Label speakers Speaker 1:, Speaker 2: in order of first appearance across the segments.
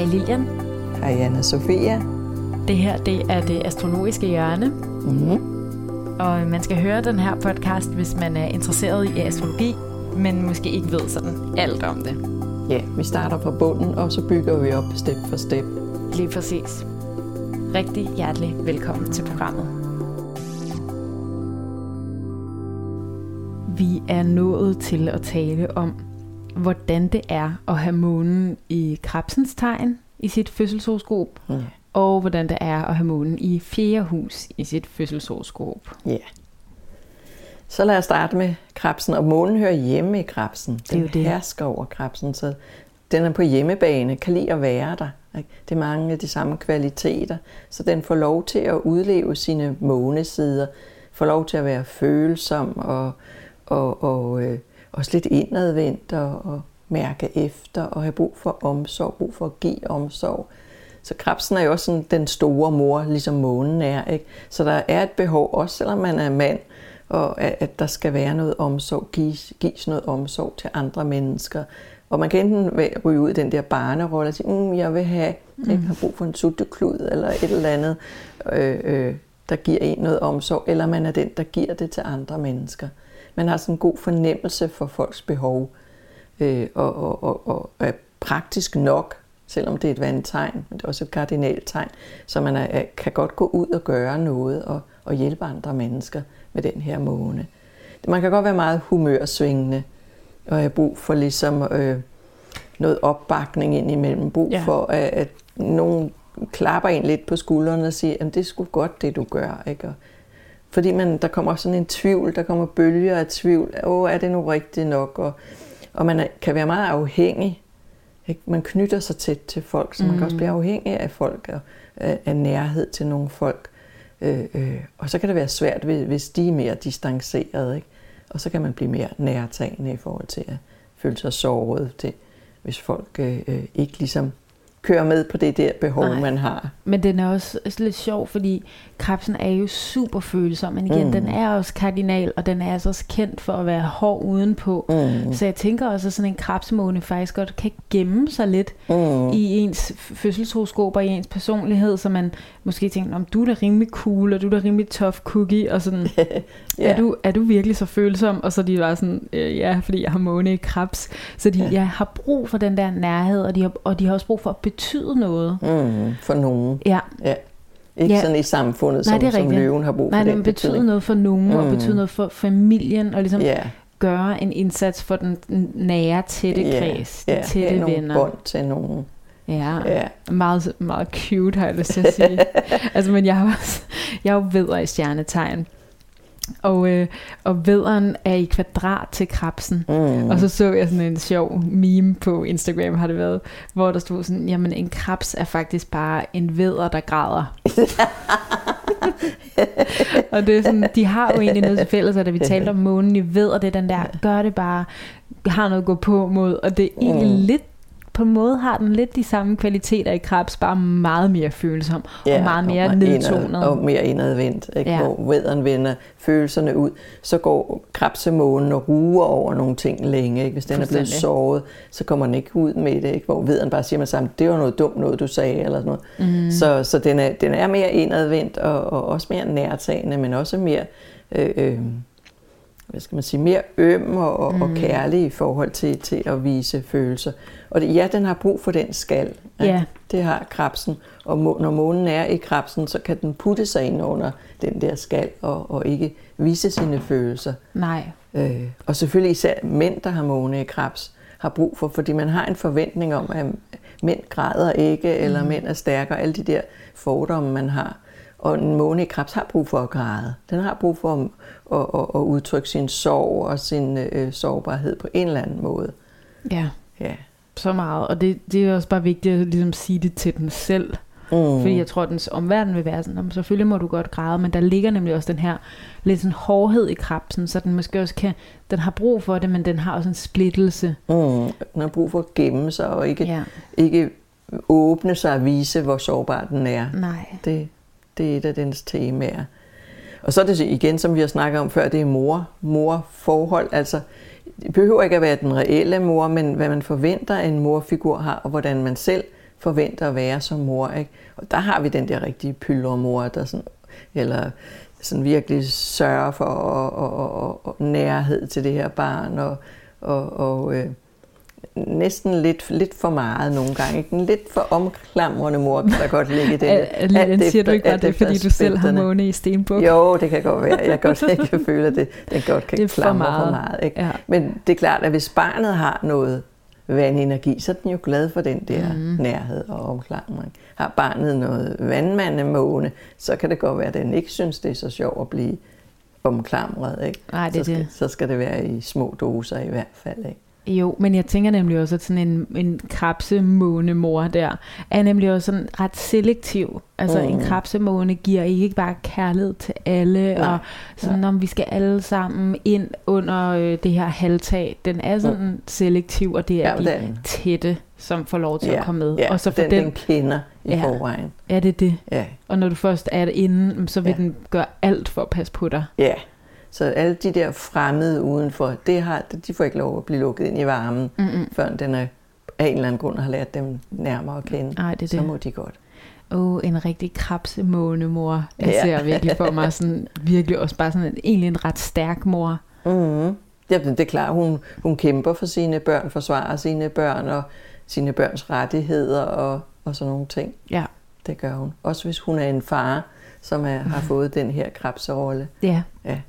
Speaker 1: Hej Lilian.
Speaker 2: Hej Anna Sofia.
Speaker 1: Det her det er det astrologiske hjørne.
Speaker 2: Mm-hmm.
Speaker 1: Og man skal høre den her podcast, hvis man er interesseret i astrologi, men måske ikke ved sådan alt om det.
Speaker 2: Ja, vi starter fra bunden, og så bygger vi op step for step.
Speaker 1: Lige præcis. Rigtig hjertelig velkommen til programmet. Vi er nået til at tale om, hvordan det er at have månen i krabsens tegn i sit fødselshoroskop,
Speaker 2: Ja.
Speaker 1: og hvordan det er at have månen i fjerde hus i sit fødselshoroskop.
Speaker 2: ja. Så lad os starte med krabsen, og månen hører hjemme i krabsen. Den
Speaker 1: Det er jo det.
Speaker 2: hersker over krabsen, så den er på hjemmebane, kan lide at være der. ikke? Det er mange af de samme kvaliteter, så den får lov til at udleve sine månesider, får lov til at være følsom og, og, og øh, også lidt indadvendt og, og mærke efter og have brug for omsorg, brug for at give omsorg. Så krabsen er jo også sådan den store mor, ligesom månen er. Ikke? Så der er et behov, også selvom man er mand, og at, at der skal være noget omsorg, gives, gives noget omsorg til andre mennesker. Og man kan enten ryge ud i den der barnerolle og sige, mm, jeg vil have, mm. jeg har brug for en sutteklud eller et eller andet, øh, øh, der giver en noget omsorg, eller man er den, der giver det til andre mennesker. Man har sådan en god fornemmelse for folks behov, øh, og, og, og, og er praktisk nok, selvom det er et vandtegn, men det er også et kardinaltegn, så man er, kan godt gå ud og gøre noget og, og hjælpe andre mennesker med den her måne. Man kan godt være meget humørsvingende, og have brug for ligesom øh, noget opbakning ind imellem. Brug
Speaker 1: ja.
Speaker 2: for, at, at nogen klapper en lidt på skuldrene og siger, at det er sgu godt, det du gør. Ikke? Og, fordi man, der kommer sådan en tvivl, der kommer bølger af tvivl. Åh, er det nu rigtigt nok? Og, og man er, kan være meget afhængig. Ikke? Man knytter sig tæt til folk, så man kan også blive afhængig af folk og af, af nærhed til nogle folk. Øh, øh, og så kan det være svært, hvis- de er mere distanceret. Ikke? Og så kan man blive mere nærtagende i forhold til at føle sig såret, til, hvis folk øh, øh, ikke ligesom kører med på det der behov,
Speaker 1: Nej.
Speaker 2: Man har.
Speaker 1: Men den er også lidt sjov, fordi krabsen er jo super følsom, men igen, mm. Den er også kardinal, og den er altså også kendt for at være hård udenpå.
Speaker 2: Mm.
Speaker 1: Så jeg tænker også, at sådan en krabsemåne faktisk godt kan gemme sig lidt
Speaker 2: Mm.
Speaker 1: i ens fødselshoroskop og i ens personlighed, så man måske tænker, om du er da rimelig cool, og du er da rimelig tough cookie, og sådan,
Speaker 2: Ja.
Speaker 1: er, du, er du virkelig så følsom? Og så de bare sådan, øh, ja, fordi jeg har måne i krebs. Så de. Ja. jeg har brug for den der nærhed, og de, har, og de har også brug for at betyde noget.
Speaker 2: Mm. For nogen.
Speaker 1: Ja,
Speaker 2: Ja. Ikke
Speaker 1: Ja.
Speaker 2: sådan i samfundet,
Speaker 1: Nej,
Speaker 2: som,
Speaker 1: det er
Speaker 2: som løven har brug for
Speaker 1: nej,
Speaker 2: den
Speaker 1: det betyder noget for nogen, mm. og
Speaker 2: Mm.
Speaker 1: betyder noget for familien, og ligesom
Speaker 2: Ja,
Speaker 1: gøre en indsats for den nære, tætte
Speaker 2: ja,
Speaker 1: kreds, de
Speaker 2: ja.
Speaker 1: tætte
Speaker 2: nogle
Speaker 1: venner.
Speaker 2: bånd til nogen.
Speaker 1: Ja.
Speaker 2: Ja.
Speaker 1: Meget, meget cute, har jeg lyst til at sige. altså, men jeg har også, jeg er jo vedder i stjernetegn. Og, øh, og vederen er i kvadrat til krabsen.
Speaker 2: Mm.
Speaker 1: Og så så jeg sådan en sjov meme på Instagram, har det været, hvor der stod sådan, jamen en krabs er faktisk bare en vedder, der græder. og det er sådan, de har jo egentlig noget til fælles, og da vi talte om månen i vedder, det er den der, gør det bare, har noget at gå på mod, og det er egentlig
Speaker 2: Mm.
Speaker 1: lidt på en måde har den lidt de samme kvaliteter i krebs, bare meget mere følsom og meget mere
Speaker 2: og
Speaker 1: nedtonet.
Speaker 2: Indad, og mere indadvendt, ikke?
Speaker 1: Ja.
Speaker 2: Ja. hvor vædderen vender følelserne ud. Så går krabsemånen og ruer over nogle ting længe. Ikke? Hvis den er blevet såret, så kommer den ikke ud med det. Ikke? Hvor vædderen bare siger med sammen, det var noget dumt noget, du sagde. Eller sådan noget. Mm. Så, så den, er, den er mere indadvendt og, og også mere nærtagende, men også mere... Øh, øh, hvad skal man sige, mere øm og, og, mm. og kærlig i forhold til, til at vise følelser. Og det, ja, den har brug for den skal.
Speaker 1: Ja.
Speaker 2: Det har krabsen. Og må, når månen er i krabsen, så kan den putte sig ind under den der skal og, og ikke vise sine følelser.
Speaker 1: Nej,
Speaker 2: Øh, og selvfølgelig især mænd, der har måne i krebs, har brug for, fordi man har en forventning om, at mænd græder ikke, eller mænd er stærkere, alle de der fordomme, man har. Og en måne i krebs har brug for at græde. Den har brug for at, at, at, at udtrykke sin sorg og sin øh, sårbarhed på en eller anden måde.
Speaker 1: ja,
Speaker 2: Ja.
Speaker 1: så meget. Og det, det er også bare vigtigt at ligesom sige det til den selv.
Speaker 2: Mm.
Speaker 1: Fordi jeg tror, at dens omverden vil være sådan, "Nå, men selvfølgelig må du godt græde, men der ligger nemlig også den her lidt sådan hårdhed i krabsen, så den måske også kan, den har brug for det, men den har også en splittelse.
Speaker 2: Mm. Den har brug for at gemme sig og ikke,
Speaker 1: Ja,
Speaker 2: ikke åbne sig og vise, hvor sårbar den er.
Speaker 1: nej.
Speaker 2: Det, det er et af dens temaer. Og så er det igen, som vi har snakket om før, det er mor, mor-forhold. Altså, det behøver ikke at være den reelle mor, men hvad man forventer, en morfigur har, og hvordan man selv forventer at være som mor. Ikke? Og der har vi den der rigtige pyldermor, der sådan, eller sådan virkelig sørger for og, og, og, og nærhed til det her barn, og, og, og øh, næsten lidt, lidt for meget nogle gange. Ikke? En lidt for omklamrende mor kan der godt ligge i det.
Speaker 1: Alligevel siger du ikke bare det, fordi du selv har måne i stenbuk?
Speaker 2: Jo, det kan godt være. Jeg kan godt jeg kan føle, at det, den godt kan det er for klamre meget. for meget. Ikke? Ja. Men det er klart, at hvis barnet har noget vandenergi, så er den jo glad for den der mm. nærhed og omklamring. Har barnet noget vandmandemåne, så kan det godt være, at den ikke synes, det er så sjovt at blive omklamret. Ikke?
Speaker 1: Nej, det
Speaker 2: så, skal,
Speaker 1: det.
Speaker 2: så skal det være i små doser i hvert fald. Ikke?
Speaker 1: Jo, men jeg tænker nemlig også, at sådan en, en krabsemånemor der, er nemlig også sådan ret selektiv. Altså mm. en krabsemåne giver ikke bare kærlighed til alle, Nej. og sådan om vi skal alle sammen ind under øh, det her halvtag. Den er sådan mm. selektiv, og det er ja, de den. tætte, som får lov til
Speaker 2: ja,
Speaker 1: at komme med.
Speaker 2: Ja,
Speaker 1: og
Speaker 2: så for den, den, den kender i ja, forvejen.
Speaker 1: Er det det?
Speaker 2: Ja.
Speaker 1: Og når du først er inde, så vil ja. den gøre alt for at passe på dig.
Speaker 2: Ja, så alle de der fremmede udenfor, det har, de får ikke lov at blive lukket ind i varmen, Mm-mm. før den er, af en eller anden grund har lært dem nærmere at kende.
Speaker 1: Ej, det er
Speaker 2: så
Speaker 1: det.
Speaker 2: må de godt.
Speaker 1: Åh, oh, en rigtig krabsemånemor. Jeg ja. ser virkelig for mig sådan, virkelig også bare sådan en, egentlig en ret stærk mor.
Speaker 2: Mm-hmm. Ja, det er klart, hun, hun kæmper for sine børn, forsvarer sine børn og sine børns rettigheder og, og sådan nogle ting.
Speaker 1: Ja.
Speaker 2: Det gør hun. Også hvis hun er en far, som er, har fået den her krabserolle.
Speaker 1: Ja.
Speaker 2: ja.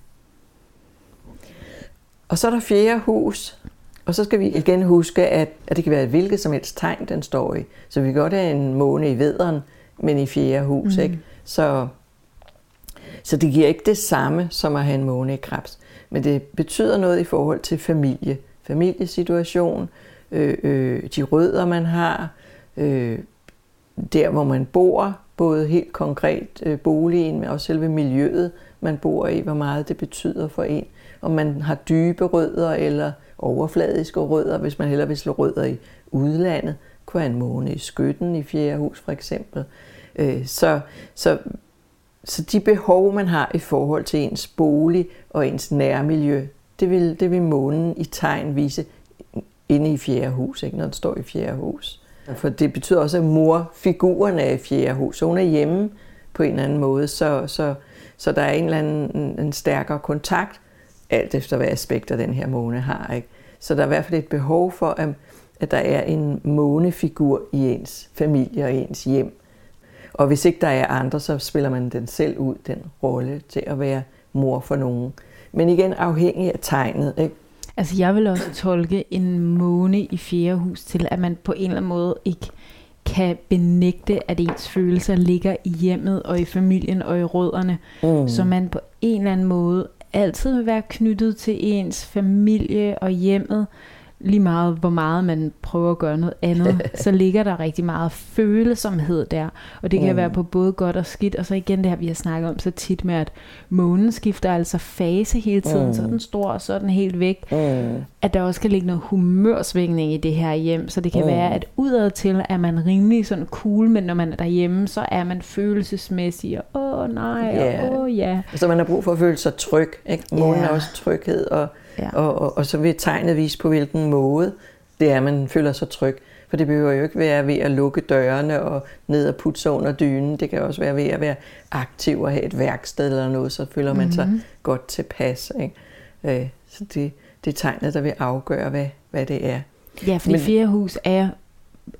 Speaker 2: Og så er der fjerde hus, og så skal vi igen huske, at, at det kan være et hvilket som helst tegn, den står i. Så vi kan godt have en måne i vederen, men i fjerde hus. Mm. Ikke? Så, så det giver ikke det samme som at have en måne i krebs. Men det betyder noget i forhold til familie, familiesituation, øh, øh, de rødder, man har, øh, der hvor man bor, både helt konkret øh, boligen, men også selve miljøet, man bor i, hvor meget det betyder for en om man har dybe rødder eller overfladiske rødder, hvis man hellere vil slå rødder i udlandet. Kunne have en måne i skytten i fjerde hus for eksempel. Øh, så, så, så de behov, man har i forhold til ens bolig og ens nærmiljø, det vil, det vil månen i tegn vise inde i fjerde hus, ikke, når den står i fjerde hus. For det betyder også, at morfiguren er i fjerde hus, så hun er hjemme på en eller anden måde, så, så, så der er en eller anden en stærkere kontakt alt efter hvad aspekter den her måne har. Ikke? Så der er i hvert fald et behov for, at, at der er en månefigur i ens familie og ens hjem. Og hvis ikke der er andre, så spiller man den selv ud, den rolle til at være mor for nogen. Men igen afhængig af tegnet. Ikke?
Speaker 1: Altså jeg vil også tolke en måne i fjerde hus til, at man på en eller anden måde ikke kan benægte, at ens følelser ligger i hjemmet og i familien og i rødderne. Mm. Så man på en eller anden måde altid vil være knyttet til ens familie og hjemmet, lige meget hvor meget man prøver at gøre noget andet, så ligger der rigtig meget følsomhed der. Og det kan mm. være på både godt og skidt. Og så igen det her, vi har snakket om så tit med, at månen skifter altså fase hele tiden. Mm. Så er den stor, og så er den helt væk. Mm. At der også kan ligge noget humørsvingning i det her hjem. Så det kan mm. være, at udad til er man rimelig sådan cool, men når man er derhjemme, så er man følelsesmæssig. Og åh nej, yeah. åh ja.
Speaker 2: Så man har brug for at føle sig tryg. Ikke? Månen yeah. er også tryghed og Ja. Og, og, og så vil tegnet vise på hvilken måde det er, man føler sig tryg. For det behøver jo ikke være ved at lukke dørene og ned og putte sig under dynen. Det kan også være ved at være aktiv og have et værksted eller noget, så føler man mm-hmm. sig mhm. godt tilpas. Ikke? Øh, så det, det er tegnet, der vil afgøre, hvad, hvad det er.
Speaker 1: Ja, for det fjerde hus er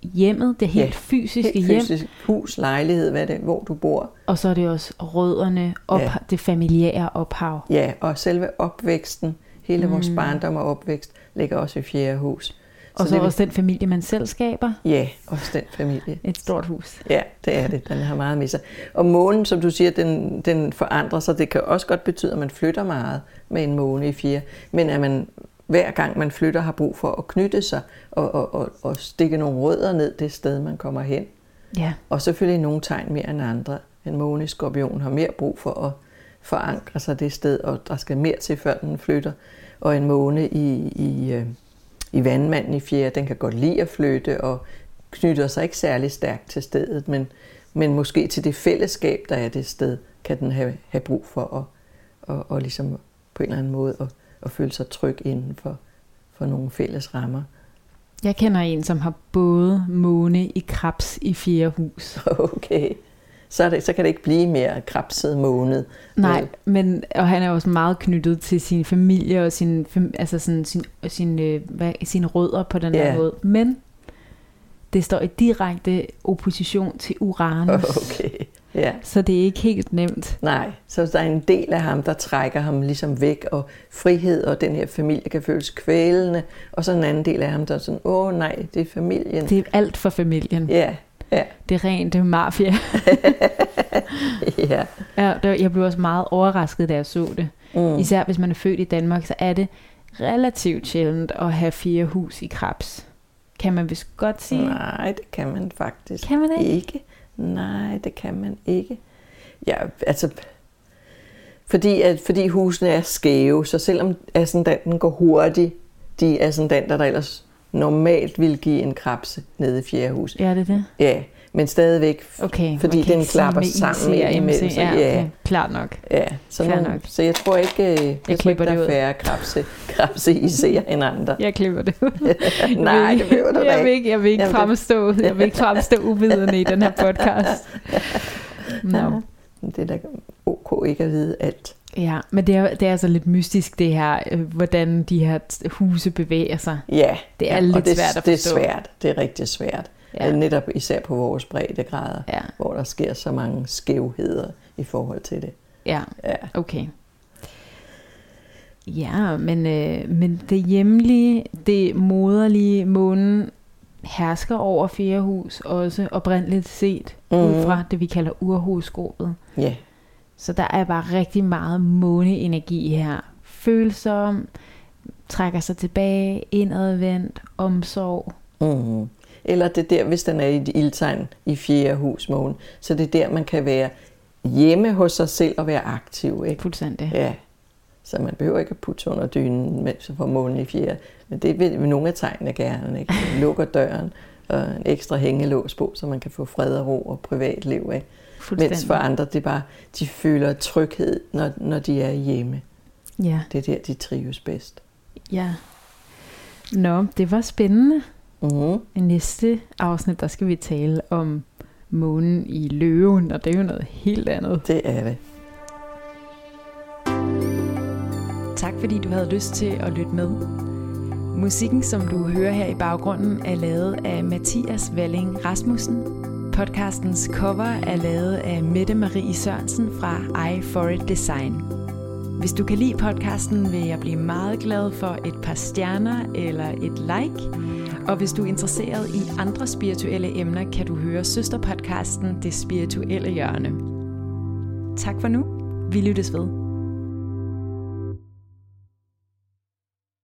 Speaker 1: hjemmet, det helt ja, fysiske helt hjem.
Speaker 2: Fysisk hus, lejlighed, hvad det, hvor du bor.
Speaker 1: Og så er det også rødderne, op, ja. det familiære ophav.
Speaker 2: Ja, og selve opvæksten Hele vores mm. barndom og opvækst ligger også i fjerde hus.
Speaker 1: Og så, så det, også den familie, man selv skaber?
Speaker 2: Ja, også den familie.
Speaker 1: Et stort hus.
Speaker 2: Ja, det er det. Den har meget med sig. Og månen, som du siger, den, den forandrer sig. Det kan også godt betyde, at man flytter meget med en måne i fjerde. Men at man hver gang man flytter, har brug for at knytte sig og, og, og, og stikke nogle rødder ned det sted, man kommer hen.
Speaker 1: Ja.
Speaker 2: Og selvfølgelig nogle tegn mere end andre. En måne skorpion har mere brug for at forankre sig det sted, og der skal mere til, før den flytter og en måne i, i, øh, i vandmanden i fjerde, den kan godt lide at flytte og knytter sig ikke særlig stærkt til stedet, men, men måske til det fællesskab, der er det sted, kan den have, have brug for at og, og ligesom på en eller anden måde at, at føle sig tryg inden for, for nogle fælles rammer.
Speaker 1: Jeg kender en, som har både måne i krebs i fjerde hus.
Speaker 2: Okay. Så, er det, så kan det ikke blive mere krabset måned.
Speaker 1: Nej, men og han er også meget knyttet til sin familie og sin, altså sådan, sin, sin, øh, hvad, sine rødder på den
Speaker 2: Ja.
Speaker 1: der måde. Men det står i direkte opposition til Uranus.
Speaker 2: Okay. Ja.
Speaker 1: Så det er ikke helt nemt.
Speaker 2: Nej, så der er en del af ham, der trækker ham ligesom væk, og frihed og den her familie kan føles kvælende, og så en anden del af ham, der er sådan, åh nej, det er familien.
Speaker 1: Det er alt for familien.
Speaker 2: Ja, ja,
Speaker 1: Det er rent det mafia.
Speaker 2: ja.
Speaker 1: Ja, det var- jeg blev også meget overrasket, da jeg så det.
Speaker 2: Mm.
Speaker 1: Især hvis man er født i Danmark, så er det relativt sjældent at have fire hus i krebs. Kan man vist godt sige.
Speaker 2: Nej, det kan man faktisk
Speaker 1: Kan man ikke?
Speaker 2: ikke. Nej, det kan man ikke. Ja, altså, fordi, at, fordi husene er skæve, så selvom ascendanten går hurtigt, de ascendanter, der ellers normalt vil give en krabse nede i fjerde hus,
Speaker 1: Ja, det er det.
Speaker 2: ja, men stadigvæk,
Speaker 1: Okay.
Speaker 2: Fordi den
Speaker 1: ikke
Speaker 2: klapper
Speaker 1: med
Speaker 2: sammen
Speaker 1: MC.
Speaker 2: så
Speaker 1: Ja,
Speaker 2: ja.
Speaker 1: okay. Klart nok.
Speaker 2: ja, så, nogle,
Speaker 1: nok.
Speaker 2: så jeg tror ikke, jeg, jeg tror ikke der er færre krabse, krabse i ser end andre.
Speaker 1: Jeg klipper det ud.
Speaker 2: Nej, det behøver du
Speaker 1: jeg vil
Speaker 2: ikke.
Speaker 1: ikke. Jeg vil ikke fremstå, jeg vil ikke fremstå uvidende i den her podcast. Nå.
Speaker 2: Det er da ok ikke at vide alt.
Speaker 1: Ja, men det er, det er altså lidt mystisk det her, øh, hvordan de her huse bevæger sig.
Speaker 2: Ja,
Speaker 1: Det er
Speaker 2: ja,
Speaker 1: lidt
Speaker 2: det,
Speaker 1: svært at
Speaker 2: Det er
Speaker 1: forstå.
Speaker 2: svært. Det er rigtig svært.
Speaker 1: Ja.
Speaker 2: Ja. Netop især på vores breddegrader,
Speaker 1: Ja,
Speaker 2: hvor der sker så mange skævheder i forhold til det.
Speaker 1: ja.
Speaker 2: Ja,
Speaker 1: Okay. Ja, men, øh, men det hjemlige, det moderlige månen hersker over fjerde hus også oprindeligt set, mm. ud
Speaker 2: Mhm.
Speaker 1: fra det, vi kalder urhoroskopet.
Speaker 2: ja,
Speaker 1: Så der er bare rigtig meget måneenergi her. Følsom, trækker sig tilbage, indadvendt, omsorg.
Speaker 2: mm. Eller det er der, hvis den er i et ildtegn i fjerde hus måne, så det er der, man kan være hjemme hos sig selv og være aktiv. Ikke?
Speaker 1: Fuldstændig.
Speaker 2: Ja, så man behøver ikke at putte under dynen, mens man får månen i fjerde. Men det vil nogle af tegnene gerne. Ikke? Man lukker døren og en ekstra hængelås på, så man kan få fred og ro og privatliv. Ikke?
Speaker 1: Fuldstændig.
Speaker 2: Mens for andre, det er bare, de føler tryghed, når, når de er hjemme.
Speaker 1: Ja,
Speaker 2: Det er der, de trives bedst.
Speaker 1: ja. Nå, det var spændende.
Speaker 2: Mm-hmm.
Speaker 1: I næste afsnit, der skal vi tale om månen i løven, og det er jo noget helt andet.
Speaker 2: Det er det.
Speaker 1: Tak fordi du havde lyst til at lytte med. Musikken, som du hører her i baggrunden, er lavet af Mathias Walling Rasmussen. Podcastens cover er lavet af Mette Marie Sørensen fra I For It Design. Hvis du kan lide podcasten, vil jeg blive meget glad for et par stjerner eller et like. Og hvis du er interesseret i andre spirituelle emner, kan du høre søsterpodcasten Det Spirituelle Hjørne. Tak for nu. Vi lyttes ved.